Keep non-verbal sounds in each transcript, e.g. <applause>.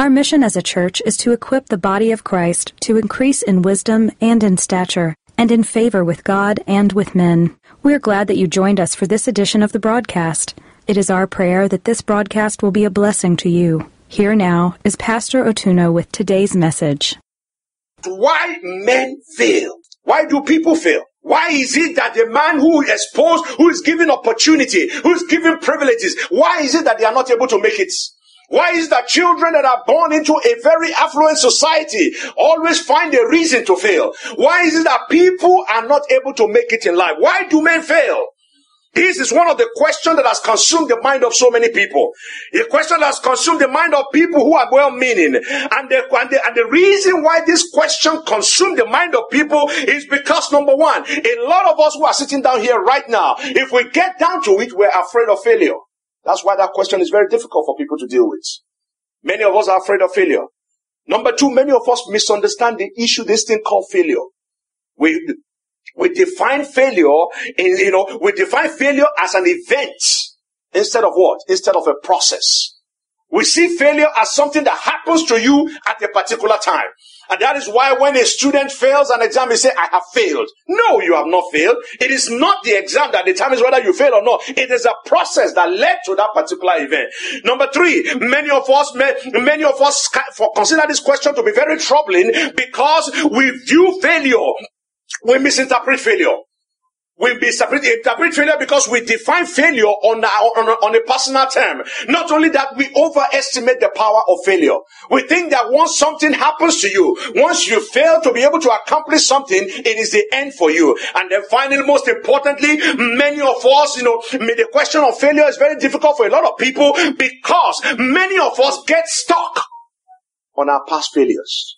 Our mission as a church is to equip the body of Christ to increase in wisdom and in stature, and in favor with God and with men. We're glad that you joined us for this edition of the broadcast. It is our prayer that this broadcast will be a blessing to you. Here now is Pastor Otuno with today's message. Why men fail? Why do people fail? Why is it that the man who is exposed, who is given opportunity, who is given privileges, why is it that they are not able to make it? Why is that children that are born into a very affluent society always find a reason to fail? Why is it that people are not able to make it in life? Why do men fail? This is one of the questions that has consumed the mind of so many people. A question that has consumed the mind of people who are well meaning. And the, and, the, and the reason why this question consumed the mind of people is because number one, a lot of us who are sitting down here right now, if we get down to it, we're afraid of failure. That's why that question is very difficult for people to deal with. Many of us are afraid of failure. Number two, many of us misunderstand the issue, this thing called failure. We, we define failure in, you know, we define failure as an event instead of what? Instead of a process. We see failure as something that happens to you at a particular time. And that is why when a student fails an exam, they say, I have failed. No, you have not failed. It is not the exam that determines whether you fail or not. It is a process that led to that particular event. Number three, many of us, many of us consider this question to be very troubling because we view failure, we misinterpret failure we be interpret failure because we define failure on, on, on a personal term. Not only that, we overestimate the power of failure. We think that once something happens to you, once you fail to be able to accomplish something, it is the end for you. And then finally, most importantly, many of us, you know, the question of failure is very difficult for a lot of people because many of us get stuck on our past failures.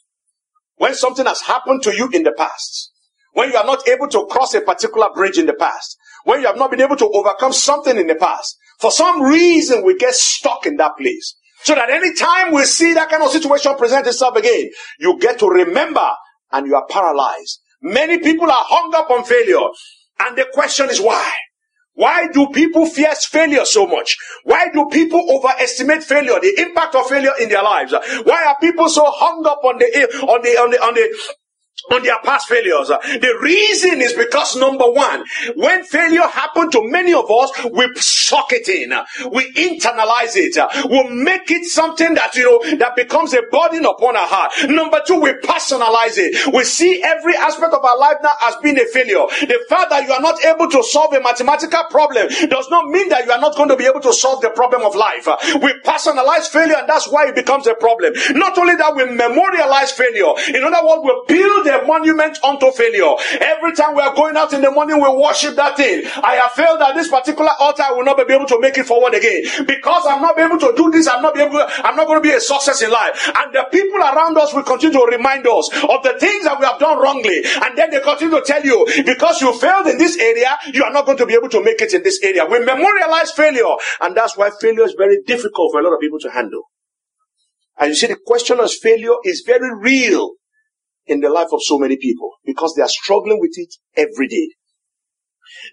When something has happened to you in the past, when you are not able to cross a particular bridge in the past, when you have not been able to overcome something in the past, for some reason we get stuck in that place. So that any time we see that kind of situation present itself again, you get to remember and you are paralyzed. Many people are hung up on failure. And the question is why? Why do people fear failure so much? Why do people overestimate failure, the impact of failure in their lives? Why are people so hung up on the on the on the on the on their past failures. The reason is because number one, when failure happened to many of us, we suck it in. We internalize it. We make it something that, you know, that becomes a burden upon our heart. Number two, we personalize it. We see every aspect of our life now as being a failure. The fact that you are not able to solve a mathematical problem does not mean that you are not going to be able to solve the problem of life. We personalize failure and that's why it becomes a problem. Not only that, we memorialize failure. In other words, we build a monument unto failure. Every time we are going out in the morning, we worship that thing. I have failed at this particular altar. I will not be able to make it forward again because I'm not able to do this. I'm not able. I'm not going to be a success in life. And the people around us will continue to remind us of the things that we have done wrongly, and then they continue to tell you because you failed in this area, you are not going to be able to make it in this area. We memorialize failure, and that's why failure is very difficult for a lot of people to handle. And you see, the question of failure is very real in the life of so many people because they are struggling with it every day.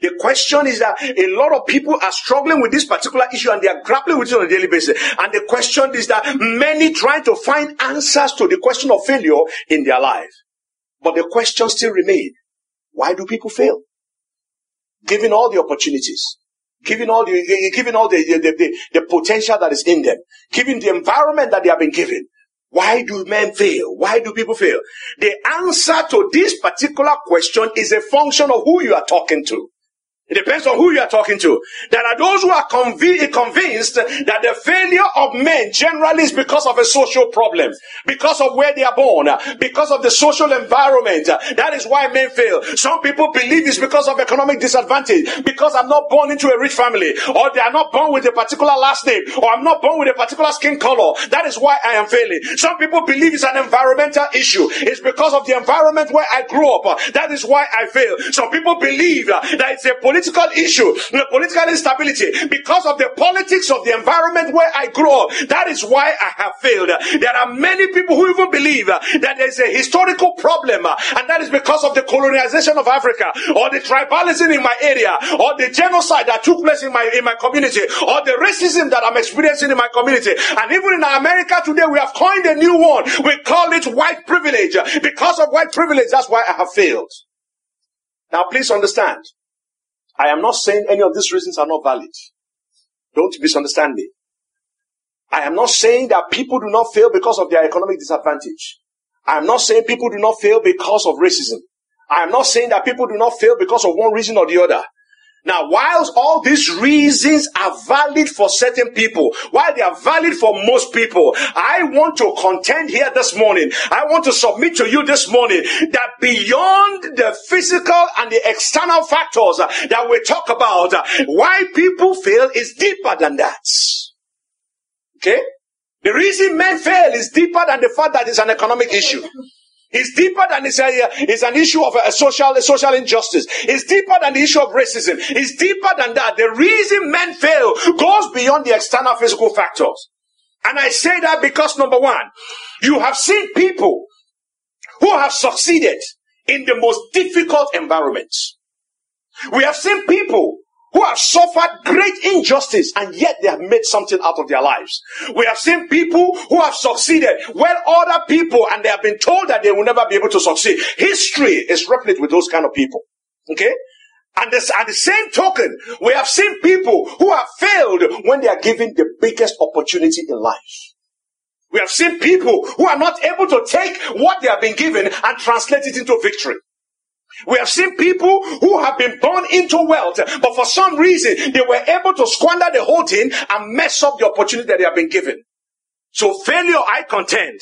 The question is that a lot of people are struggling with this particular issue and they are grappling with it on a daily basis. And the question is that many try to find answers to the question of failure in their life. But the question still remains. Why do people fail? Given all the opportunities, given all the, given all the, the, the, the potential that is in them, given the environment that they have been given, why do men fail? Why do people fail? The answer to this particular question is a function of who you are talking to. It depends on who you are talking to. There are those who are conv- convinced that the failure of men generally is because of a social problem, because of where they are born, because of the social environment. That is why men fail. Some people believe it's because of economic disadvantage, because I'm not born into a rich family, or they are not born with a particular last name, or I'm not born with a particular skin color. That is why I am failing. Some people believe it's an environmental issue. It's because of the environment where I grew up. That is why I fail. Some people believe that it's a political political issue, the political instability, because of the politics of the environment where I grew up. That is why I have failed. There are many people who even believe that there is a historical problem, and that is because of the colonization of Africa, or the tribalism in my area, or the genocide that took place in my in my community, or the racism that I'm experiencing in my community. And even in America today, we have coined a new one. We call it white privilege. Because of white privilege, that's why I have failed. Now, please understand. I am not saying any of these reasons are not valid. Don't misunderstand me. I am not saying that people do not fail because of their economic disadvantage. I am not saying people do not fail because of racism. I am not saying that people do not fail because of one reason or the other. Now, whilst all these reasons are valid for certain people, while they are valid for most people, I want to contend here this morning. I want to submit to you this morning that beyond the physical and the external factors that we talk about, why people fail is deeper than that. Okay? The reason men fail is deeper than the fact that it's an economic issue. It's deeper than it's, a, it's an issue of a social, a social injustice. It's deeper than the issue of racism. It's deeper than that. The reason men fail goes beyond the external physical factors. And I say that because number one, you have seen people who have succeeded in the most difficult environments. We have seen people who have suffered great injustice and yet they have made something out of their lives. We have seen people who have succeeded where other people and they have been told that they will never be able to succeed. History is replete with those kind of people. Okay? And this, at the same token, we have seen people who have failed when they are given the biggest opportunity in life. We have seen people who are not able to take what they have been given and translate it into victory. We have seen people who have been born into wealth, but for some reason they were able to squander the whole thing and mess up the opportunity that they have been given. So failure, I contend,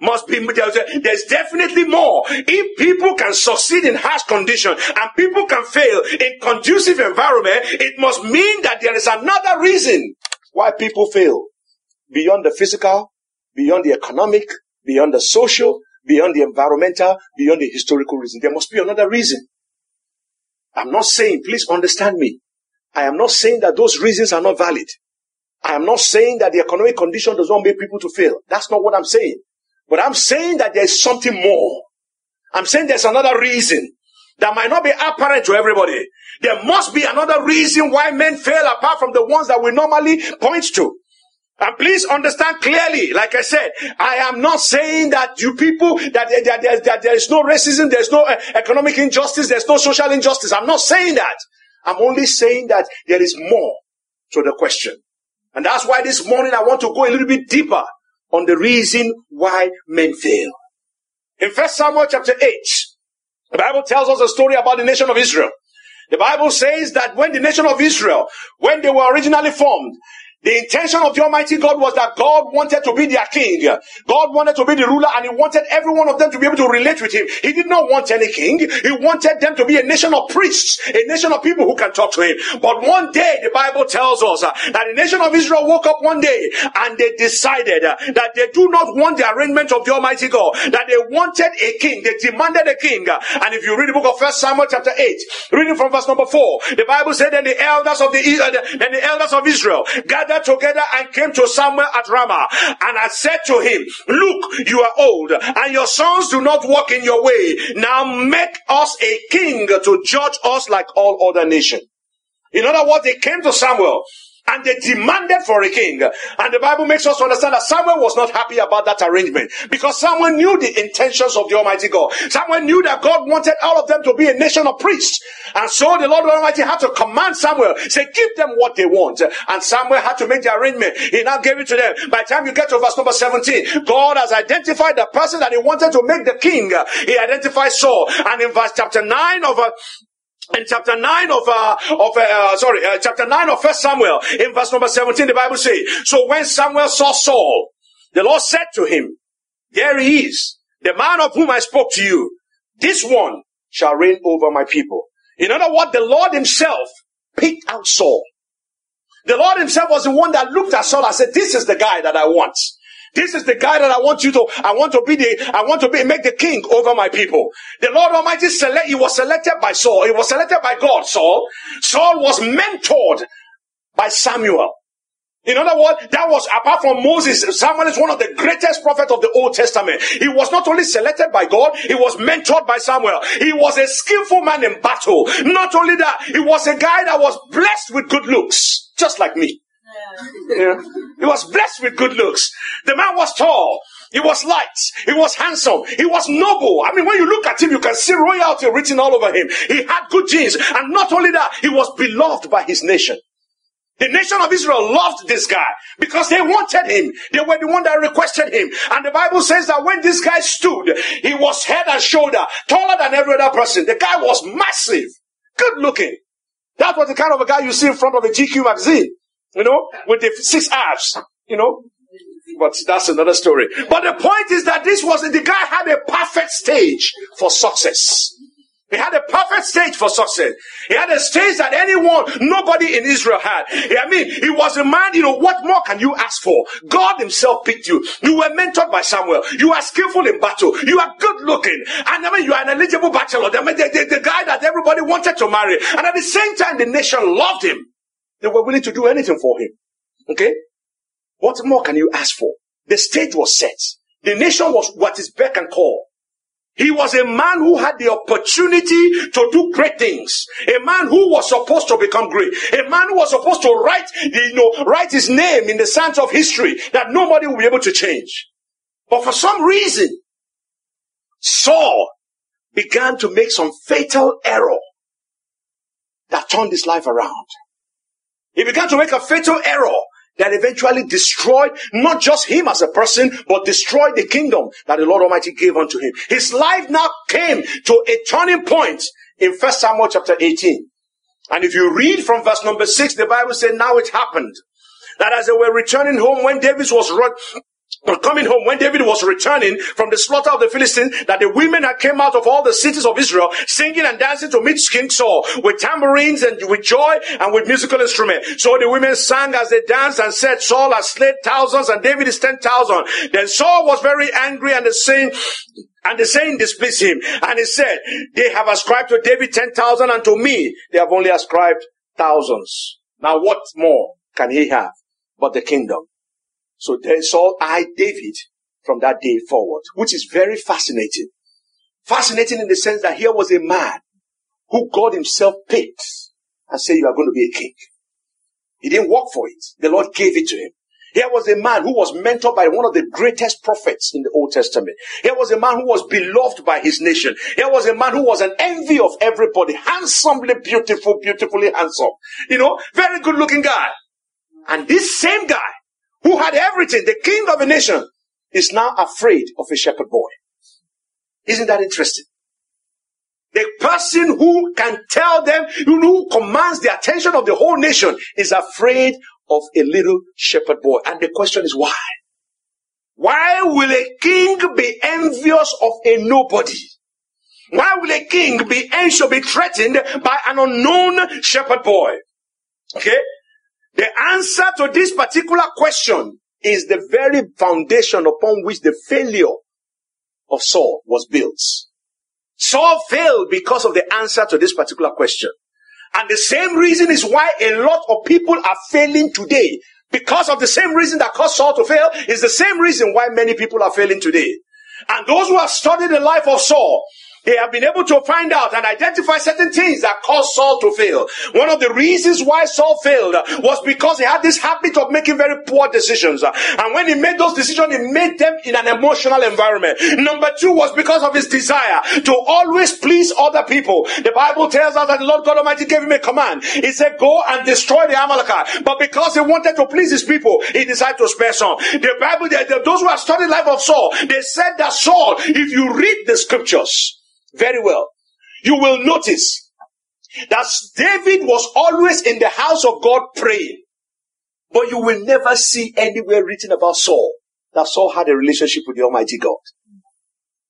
must be there's definitely more. If people can succeed in harsh conditions and people can fail in conducive environment, it must mean that there is another reason why people fail beyond the physical, beyond the economic, beyond the social, beyond the environmental, beyond the historical reason. There must be another reason. I'm not saying, please understand me. I am not saying that those reasons are not valid. I am not saying that the economic condition does not make people to fail. That's not what I'm saying. But I'm saying that there's something more. I'm saying there's another reason that might not be apparent to everybody. There must be another reason why men fail apart from the ones that we normally point to. And please understand clearly, like I said, I am not saying that you people, that, that, that, that there is no racism, there's no uh, economic injustice, there's no social injustice. I'm not saying that. I'm only saying that there is more to the question. And that's why this morning I want to go a little bit deeper on the reason why men fail. In First Samuel chapter 8, the Bible tells us a story about the nation of Israel. The Bible says that when the nation of Israel, when they were originally formed, the intention of the Almighty God was that God wanted to be their king. God wanted to be the ruler and He wanted every one of them to be able to relate with Him. He did not want any king. He wanted them to be a nation of priests, a nation of people who can talk to Him. But one day, the Bible tells us uh, that the nation of Israel woke up one day and they decided uh, that they do not want the arrangement of the Almighty God, that they wanted a king. They demanded a king. And if you read the book of First Samuel chapter 8, reading from verse number 4, the Bible said, then the elders of the, uh, then the elders of Israel gathered gathered together and came to Samuel at Ramah. And I said to him, Look, you are old, and your sons do not walk in your way. Now make us a king to judge us like all other nations. In other words, they came to Samuel and they demanded for a king. And the Bible makes us understand that Samuel was not happy about that arrangement because Samuel knew the intentions of the Almighty God. Samuel knew that God wanted all of them to be a nation of priests. And so the Lord Almighty had to command Samuel, say, give them what they want. And Samuel had to make the arrangement. He now gave it to them. By the time you get to verse number 17, God has identified the person that he wanted to make the king. He identified Saul. And in verse chapter 9 of uh, in chapter 9 of uh, of uh, sorry uh, chapter 9 of first samuel in verse number 17 the bible says so when samuel saw saul the lord said to him there he is the man of whom i spoke to you. This one shall reign over my people in other words the lord himself picked out saul. The lord himself was the one that looked at saul and said this is the guy that i want this is the guy that I want you to, I want to be the, I want to be, make the king over my people. The Lord Almighty select, he was selected by Saul. He was selected by God, Saul. Saul was mentored by Samuel. In other words, that was apart from Moses, Samuel is one of the greatest prophets of the Old Testament. He was not only selected by God, he was mentored by Samuel. He was a skillful man in battle. Not only that, he was a guy that was blessed with good looks, just like me. Yeah. He was blessed with good looks. The man was tall. He was light. He was handsome. He was noble. I mean, when you look at him, you can see royalty written all over him. He had good genes. And not only that, he was beloved by his nation. The nation of Israel loved this guy because they wanted him. They were the one that requested him. And the Bible says that when this guy stood, he was head and shoulder taller than every other person. The guy was massive, good looking. That was the kind of a guy you see in front of a GQ magazine you know, with the six abs, you know. But that's another story. But the point is that this was, the guy had a perfect stage for success. He had a perfect stage for success. He had a stage that anyone, nobody in Israel had. I mean, he was a man, you know, what more can you ask for? God himself picked you. You were mentored by Samuel. You are skillful in battle. You are good looking. And I mean, you are an eligible bachelor. I mean, the, the, the guy that everybody wanted to marry. And at the same time, the nation loved him. They were willing to do anything for him. Okay? What more can you ask for? The stage was set. The nation was what is beck and call. He was a man who had the opportunity to do great things. A man who was supposed to become great. A man who was supposed to write, you know, write his name in the sands of history that nobody will be able to change. But for some reason, Saul began to make some fatal error that turned his life around. He began to make a fatal error that eventually destroyed not just him as a person, but destroyed the kingdom that the Lord Almighty gave unto him. His life now came to a turning point in First Samuel chapter 18. And if you read from verse number 6, the Bible said, now it happened that as they were returning home when David was but coming home, when David was returning from the slaughter of the Philistines, that the women had came out of all the cities of Israel, singing and dancing to meet King Saul, with tambourines and with joy and with musical instruments. So the women sang as they danced and said, Saul has slain thousands and David is ten thousand. Then Saul was very angry and the saying, and the saying displeased him. And he said, they have ascribed to David ten thousand and to me they have only ascribed thousands. Now what more can he have but the kingdom? So then Saul eyed David from that day forward, which is very fascinating. Fascinating in the sense that here was a man who God himself picked and said, you are going to be a king. He didn't work for it. The Lord gave it to him. Here was a man who was mentored by one of the greatest prophets in the Old Testament. Here was a man who was beloved by his nation. Here was a man who was an envy of everybody. Handsomely beautiful, beautifully handsome. You know, very good looking guy. And this same guy who had everything, the king of a nation, is now afraid of a shepherd boy. Isn't that interesting? The person who can tell them, who commands the attention of the whole nation is afraid of a little shepherd boy. And the question is why? Why will a king be envious of a nobody? Why will a king be anxious, be threatened by an unknown shepherd boy? Okay? The answer to this particular question is the very foundation upon which the failure of Saul was built. Saul failed because of the answer to this particular question. And the same reason is why a lot of people are failing today. Because of the same reason that caused Saul to fail is the same reason why many people are failing today. And those who have studied the life of Saul they have been able to find out and identify certain things that caused Saul to fail. One of the reasons why Saul failed was because he had this habit of making very poor decisions. And when he made those decisions, he made them in an emotional environment. Number two was because of his desire to always please other people. The Bible tells us that the Lord God Almighty gave him a command. He said, go and destroy the Amalekite. But because he wanted to please his people, he decided to spare some. The Bible, the, the, those who have studied life of Saul, they said that Saul, if you read the scriptures, very well, you will notice That David was always in the house of God praying. But you will never see anywhere written about Saul that Saul had a relationship with the Almighty God.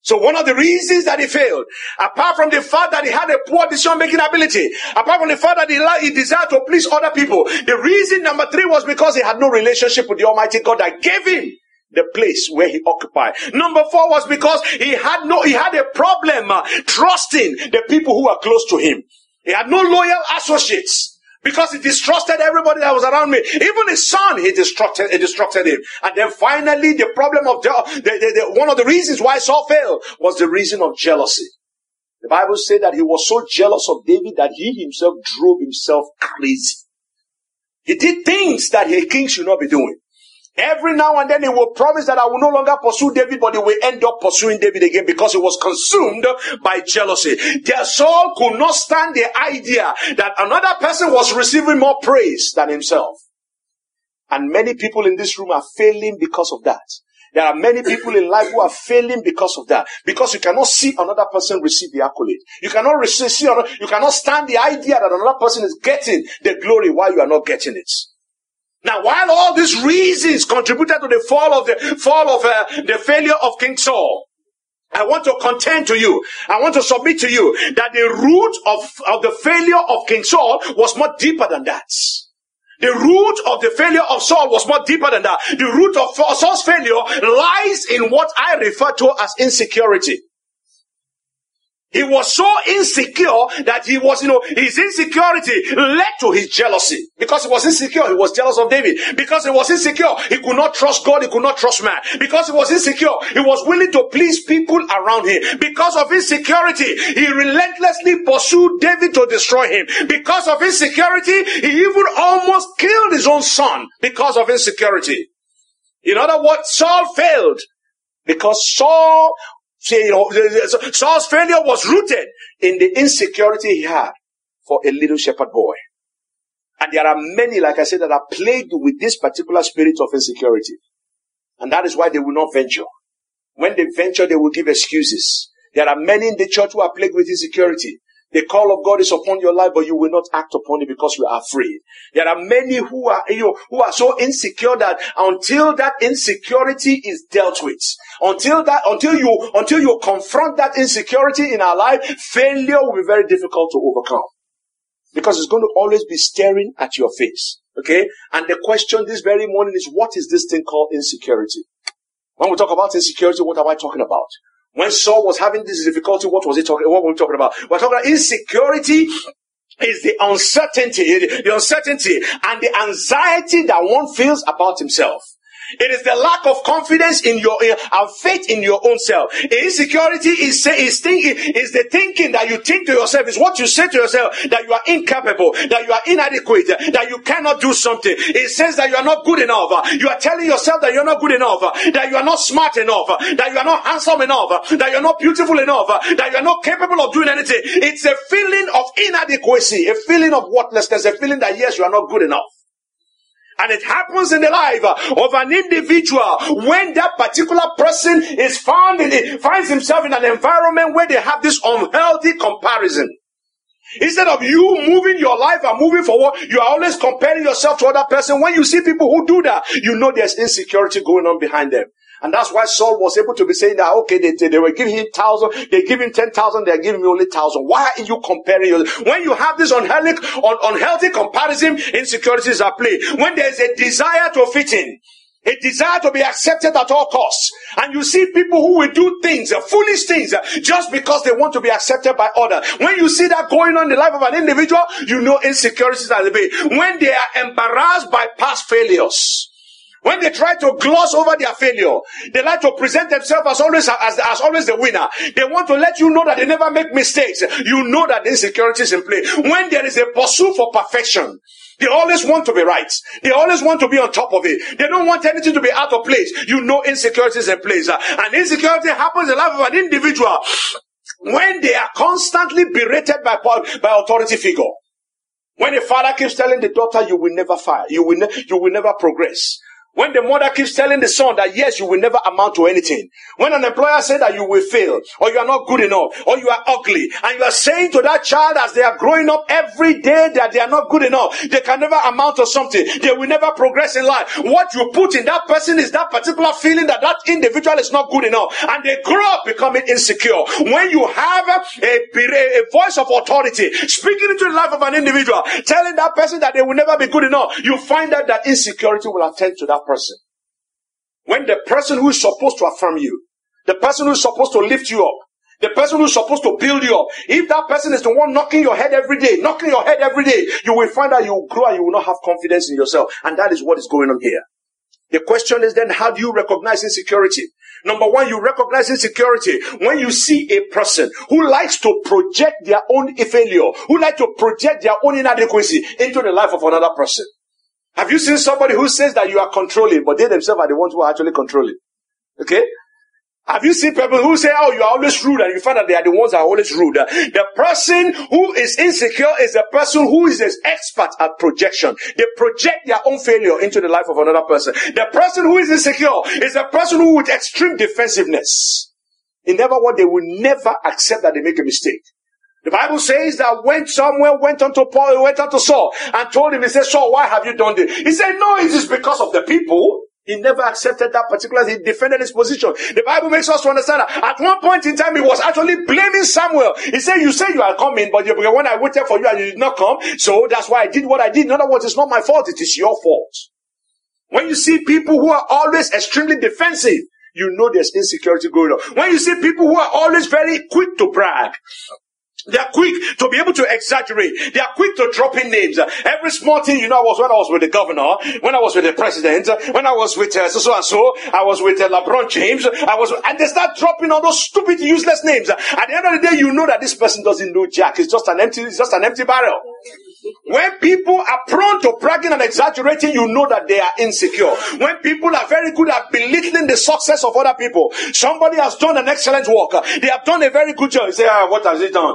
So one of the reasons that he failed, apart from the fact that he had a poor decision making ability, apart from the fact that he, he desired to please other people, the reason number three was because he had no relationship with the Almighty God that gave him the place where he occupied. Number four was because he had no, he had a problem uh, trusting the people who were close to him. He had no loyal associates because he distrusted everybody that was around me. Even his son, he distrusted, he distrusted him. And then finally, the problem of the, the, the, one of the reasons why Saul failed was the reason of jealousy. The Bible said that he was so jealous of David that he himself drove himself crazy. He did things that a king should not be doing. Every now and then he will promise that I will no longer pursue David, but he will end up pursuing David again because he was consumed by jealousy. Their Saul could not stand the idea that another person was receiving more praise than himself. And many people in this room are failing because of that. There are many people in life who are failing because of that. Because you cannot see another person receive the accolade. You cannot receive, see, you cannot stand the idea that another person is getting the glory while you are not getting it. Now, while all these reasons contributed to the fall of the fall of uh, the failure of King Saul, I want to contend to you. I want to submit to you that the root of, of the failure of King Saul was much deeper than that. The root of the failure of Saul was much deeper than that. The root of Saul's failure lies in what I refer to as insecurity. He was so insecure that he was, you know, his insecurity led to his jealousy. Because he was insecure, he was jealous of David. Because he was insecure, he could not trust God, he could not trust man. Because he was insecure, he was willing to please people around him. Because of insecurity, he relentlessly pursued David to destroy him. Because of insecurity, he even almost killed his own son because of insecurity. In other words, Saul failed because Saul you know, Saul's failure was rooted in the insecurity he had for a little shepherd boy. And there are many, like I said, that are plagued with this particular spirit of insecurity. And that is why they will not venture. When they venture, they will give excuses. There are many in the church who are plagued with insecurity. The call of God is upon your life, but you will not act upon it because you are afraid. There are many who are, you know, who are so insecure that until that insecurity is dealt with, until that, until you, until you confront that insecurity in our life, failure will be very difficult to overcome. Because it's going to always be staring at your face. Okay? And the question this very morning is, what is this thing called insecurity? When we talk about insecurity, what am I talking about? When Saul was having this difficulty, what was he talking? What were we talking about? We're talking about insecurity is the uncertainty, the uncertainty and the anxiety that one feels about himself. It is the lack of confidence in your and faith in your own self. Insecurity is is thinking is the thinking that you think to yourself is what you say to yourself that you are incapable, that you are inadequate, that you cannot do something. It says that you are not good enough. You are telling yourself that you are not good enough, that you are not smart enough, that you are not handsome enough, that you are not beautiful enough, that you are not capable of doing anything. It's a feeling of inadequacy, a feeling of worthlessness, a feeling that yes, you are not good enough. And it happens in the life of an individual when that particular person is found in finds himself in an environment where they have this unhealthy comparison. Instead of you moving your life and moving forward, you are always comparing yourself to other person. When you see people who do that, you know there's insecurity going on behind them. And that's why Saul was able to be saying that, okay, they, they were giving him thousand, they give him ten thousand, they're giving me only thousand. Why are you comparing your, when you have this unhealthy, un, unhealthy comparison, insecurities are play. When there's a desire to fit in, a desire to be accepted at all costs. And you see people who will do things, uh, foolish things, uh, just because they want to be accepted by others. When you see that going on in the life of an individual, you know insecurities are the way. When they are embarrassed by past failures, when they try to gloss over their failure, they like to present themselves as always as, as always the winner. They want to let you know that they never make mistakes. You know that insecurity is in play. When there is a pursuit for perfection, they always want to be right. They always want to be on top of it. They don't want anything to be out of place. You know insecurity is in place. And insecurity happens in the life of an individual when they are constantly berated by, by authority figure. When a father keeps telling the daughter, you will never fire, you will, ne- you will never progress. When the mother keeps telling the son that yes, you will never amount to anything. When an employer says that you will fail, or you are not good enough, or you are ugly, and you are saying to that child as they are growing up every day that they are not good enough, they can never amount to something, they will never progress in life. What you put in that person is that particular feeling that that individual is not good enough, and they grow up becoming insecure. When you have a, a, voice of authority speaking into the life of an individual, telling that person that they will never be good enough, you find out that insecurity will attend to that person. When the person who is supposed to affirm you, the person who is supposed to lift you up, the person who's supposed to build you up, if that person is the one knocking your head every day, knocking your head every day, you will find out you will grow and you will not have confidence in yourself. And that is what is going on here. The question is then, how do you recognize insecurity? Number one, you recognize insecurity when you see a person who likes to project their own failure, who like to project their own inadequacy into the life of another person. Have you seen somebody who says that you are controlling, but they themselves are the ones who are actually controlling? Okay? Have you seen people who say, oh, you are always rude, and you find that they are the ones that are always rude? The person who is insecure is the person who is an expert at projection. They project their own failure into the life of another person. The person who is insecure is the person who with extreme defensiveness. In other words, they will never accept that they make a mistake. The Bible says that when Samuel went unto Paul, he went unto Saul and told him, he said, Saul, why have you done this? He said, no, it is because of the people. He never accepted that particular, he defended his position. The Bible makes us to understand that at one point in time, he was actually blaming Samuel. He said, you say you are coming, but when I waited for you and you did not come, so that's why I did what I did. In other words, it's not my fault, it is your fault. When you see people who are always extremely defensive, you know there's insecurity going on. When you see people who are always very quick to brag, they are quick to be able to exaggerate. They are quick to drop in names. Every small thing, you know, I was when I was with the governor, when I was with the president, when I was with uh, so, and so, I was with uh, LeBron James, I was, and they start dropping all those stupid, useless names. At the end of the day, you know that this person doesn't know Jack. It's just an empty, it's just an empty barrel. When people are prone to bragging and exaggerating, you know that they are insecure. When people are very good at belittling the success of other people, somebody has done an excellent work. They have done a very good job. You say, ah, what has he done?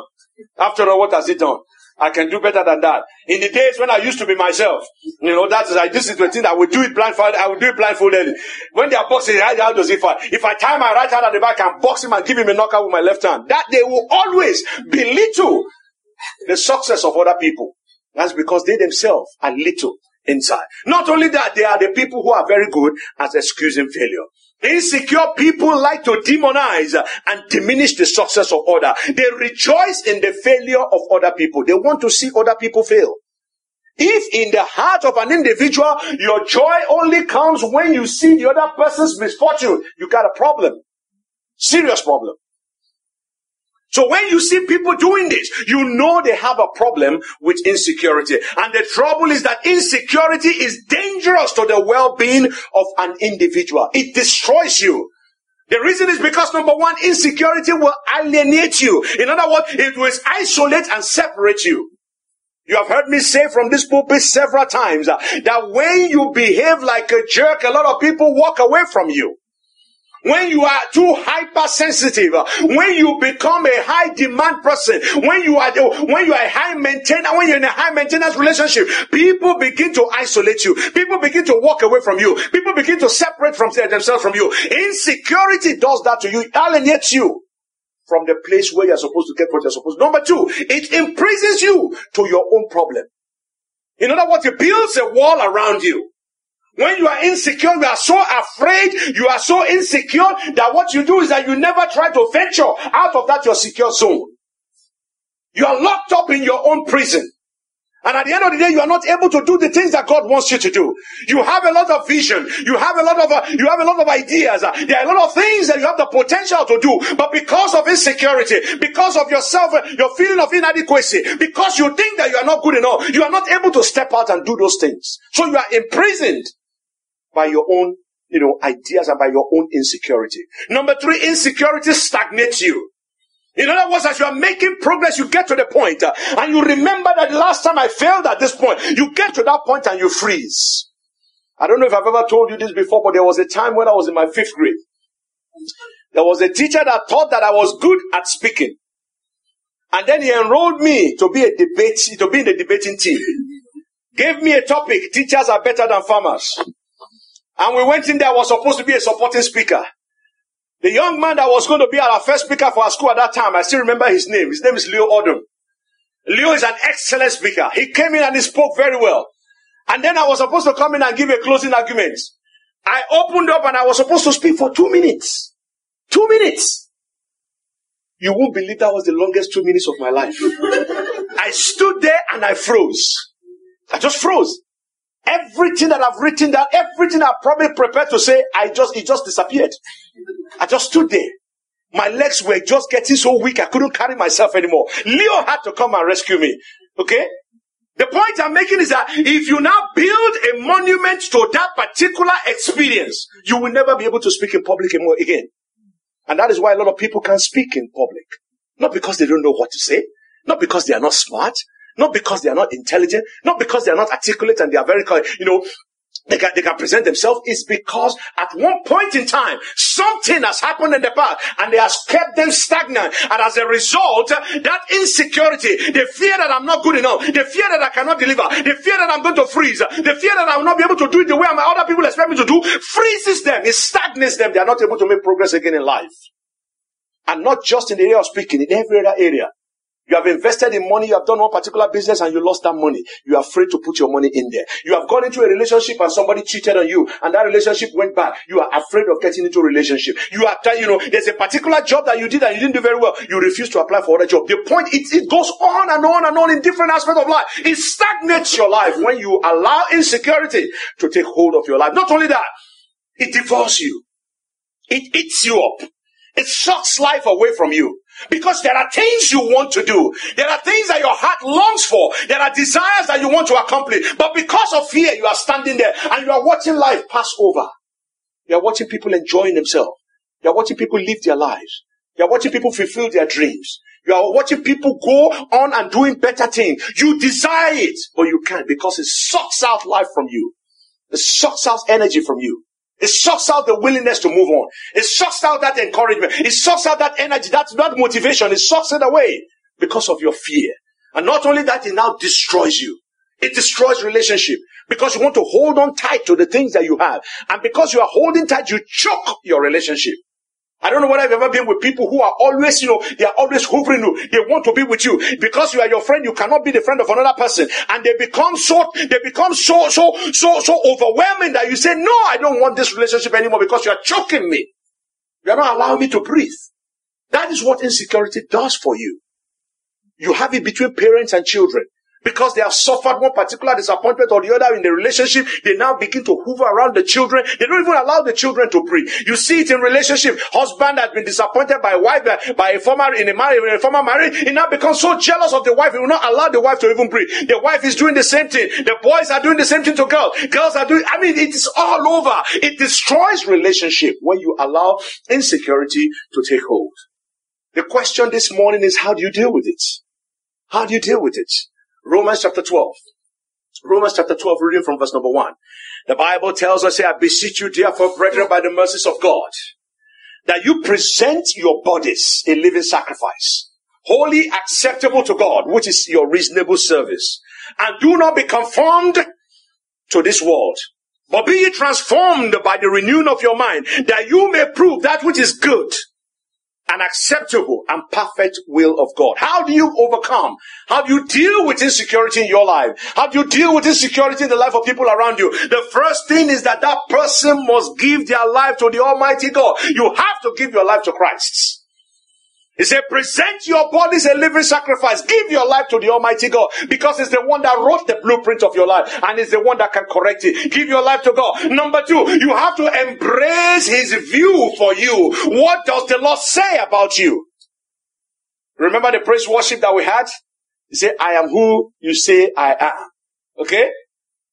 After all, what has he done? I can do better than that. In the days when I used to be myself, you know, that is like this is the thing I would do it blindfolded. I would do it blindfolded. When they are boxing, how does it fight? If I tie my right hand at the back and box him and give him a knockout with my left hand, that they will always belittle the success of other people. That's because they themselves are little inside. Not only that, they are the people who are very good at excusing failure. Insecure people like to demonize and diminish the success of other. They rejoice in the failure of other people. They want to see other people fail. If in the heart of an individual, your joy only comes when you see the other person's misfortune, you got a problem. Serious problem. So when you see people doing this, you know they have a problem with insecurity. And the trouble is that insecurity is dangerous to the well-being of an individual. It destroys you. The reason is because number one, insecurity will alienate you. In other words, it will isolate and separate you. You have heard me say from this pulpit several times uh, that when you behave like a jerk, a lot of people walk away from you. When you are too hypersensitive, when you become a high demand person, when you are when you are a high maintenance, when you're in a high maintenance relationship, people begin to isolate you. People begin to walk away from you. People begin to separate from themselves from you. Insecurity does that to you. It alienates you from the place where you're supposed to get what you're supposed to. Number two, it imprisons you to your own problem. In other words, it builds a wall around you. When you are insecure, you are so afraid, you are so insecure that what you do is that you never try to venture out of that your secure zone. You are locked up in your own prison. And at the end of the day, you are not able to do the things that God wants you to do. You have a lot of vision. You have a lot of, uh, you have a lot of ideas. Uh, there are a lot of things that you have the potential to do. But because of insecurity, because of yourself, uh, your feeling of inadequacy, because you think that you are not good enough, you are not able to step out and do those things. So you are imprisoned by your own, you know, ideas and by your own insecurity. Number three, insecurity stagnates you. In other words, as you are making progress, you get to the point, uh, and you remember that last time I failed at this point. You get to that point and you freeze. I don't know if I've ever told you this before, but there was a time when I was in my fifth grade. There was a teacher that thought that I was good at speaking. And then he enrolled me to be a debate, to be in the debating team. Gave me a topic, teachers are better than farmers. And we went in there, I was supposed to be a supporting speaker. The young man that was going to be our first speaker for our school at that time, I still remember his name. His name is Leo Odom. Leo is an excellent speaker. He came in and he spoke very well. And then I was supposed to come in and give a closing argument. I opened up and I was supposed to speak for two minutes. Two minutes. You won't believe that was the longest two minutes of my life. <laughs> I stood there and I froze. I just froze. Everything that I've written down, everything I've probably prepared to say, I just, it just disappeared. I just stood there. My legs were just getting so weak, I couldn't carry myself anymore. Leo had to come and rescue me. Okay? The point I'm making is that if you now build a monument to that particular experience, you will never be able to speak in public anymore again. And that is why a lot of people can't speak in public. Not because they don't know what to say, not because they are not smart, not because they are not intelligent, not because they are not articulate and they are very, you know, they can, they can present themselves is because at one point in time, something has happened in the past and it has kept them stagnant. And as a result, that insecurity, the fear that I'm not good enough, the fear that I cannot deliver, the fear that I'm going to freeze, the fear that I will not be able to do it the way my other people expect me to do, freezes them. It stagnates them. They are not able to make progress again in life. And not just in the area of speaking, in every other area. You have invested in money, you have done one particular business and you lost that money. You are afraid to put your money in there. You have gone into a relationship and somebody cheated on you and that relationship went bad. You are afraid of getting into a relationship. You are, you know, there's a particular job that you did and you didn't do very well. You refuse to apply for other job. The point, it, it goes on and on and on in different aspects of life. It stagnates your life when you allow insecurity to take hold of your life. Not only that, it devours you. It eats you up. It sucks life away from you. Because there are things you want to do. There are things that your heart longs for. There are desires that you want to accomplish. But because of fear, you are standing there and you are watching life pass over. You are watching people enjoying themselves. You are watching people live their lives. You are watching people fulfill their dreams. You are watching people go on and doing better things. You desire it, but you can't because it sucks out life from you. It sucks out energy from you. It sucks out the willingness to move on. It sucks out that encouragement. It sucks out that energy, that, that motivation. It sucks it away because of your fear. And not only that, it now destroys you. It destroys relationship because you want to hold on tight to the things that you have. And because you are holding tight, you choke your relationship. I don't know whether I've ever been with people who are always, you know, they are always hovering you. They want to be with you because you are your friend. You cannot be the friend of another person, and they become so, they become so, so, so, so overwhelming that you say, "No, I don't want this relationship anymore because you are choking me. You are not allowing me to breathe." That is what insecurity does for you. You have it between parents and children because they have suffered one particular disappointment or the other in the relationship, they now begin to hover around the children. They don't even allow the children to pray. You see it in relationship. Husband has been disappointed by wife, uh, by a former, in a marriage, in a former marriage. He now becomes so jealous of the wife, he will not allow the wife to even pray. The wife is doing the same thing. The boys are doing the same thing to girls. Girls are doing, I mean, it is all over. It destroys relationship when you allow insecurity to take hold. The question this morning is, how do you deal with it? How do you deal with it? Romans chapter 12. Romans chapter 12, reading from verse number 1. The Bible tells us, I beseech you, therefore, brethren, by the mercies of God, that you present your bodies a living sacrifice, holy acceptable to God, which is your reasonable service. And do not be conformed to this world, but be ye transformed by the renewing of your mind, that you may prove that which is good an acceptable and perfect will of God. How do you overcome? How do you deal with insecurity in your life? How do you deal with insecurity in the life of people around you? The first thing is that that person must give their life to the Almighty God. You have to give your life to Christ. He said, present your bodies a living sacrifice. Give your life to the Almighty God because it's the one that wrote the blueprint of your life and it's the one that can correct it. Give your life to God. Number two, you have to embrace His view for you. What does the Lord say about you? Remember the praise worship that we had? He said, I am who you say I am. Okay?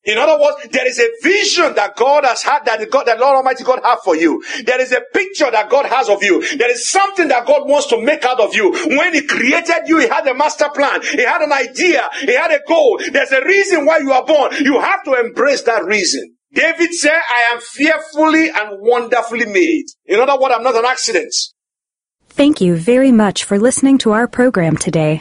In other words, there is a vision that God has had, that God, that Lord Almighty God have for you. There is a picture that God has of you. There is something that God wants to make out of you. When He created you, He had a master plan. He had an idea. He had a goal. There's a reason why you are born. You have to embrace that reason. David said, I am fearfully and wonderfully made. In other words, I'm not an accident. Thank you very much for listening to our program today.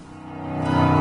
Thank you.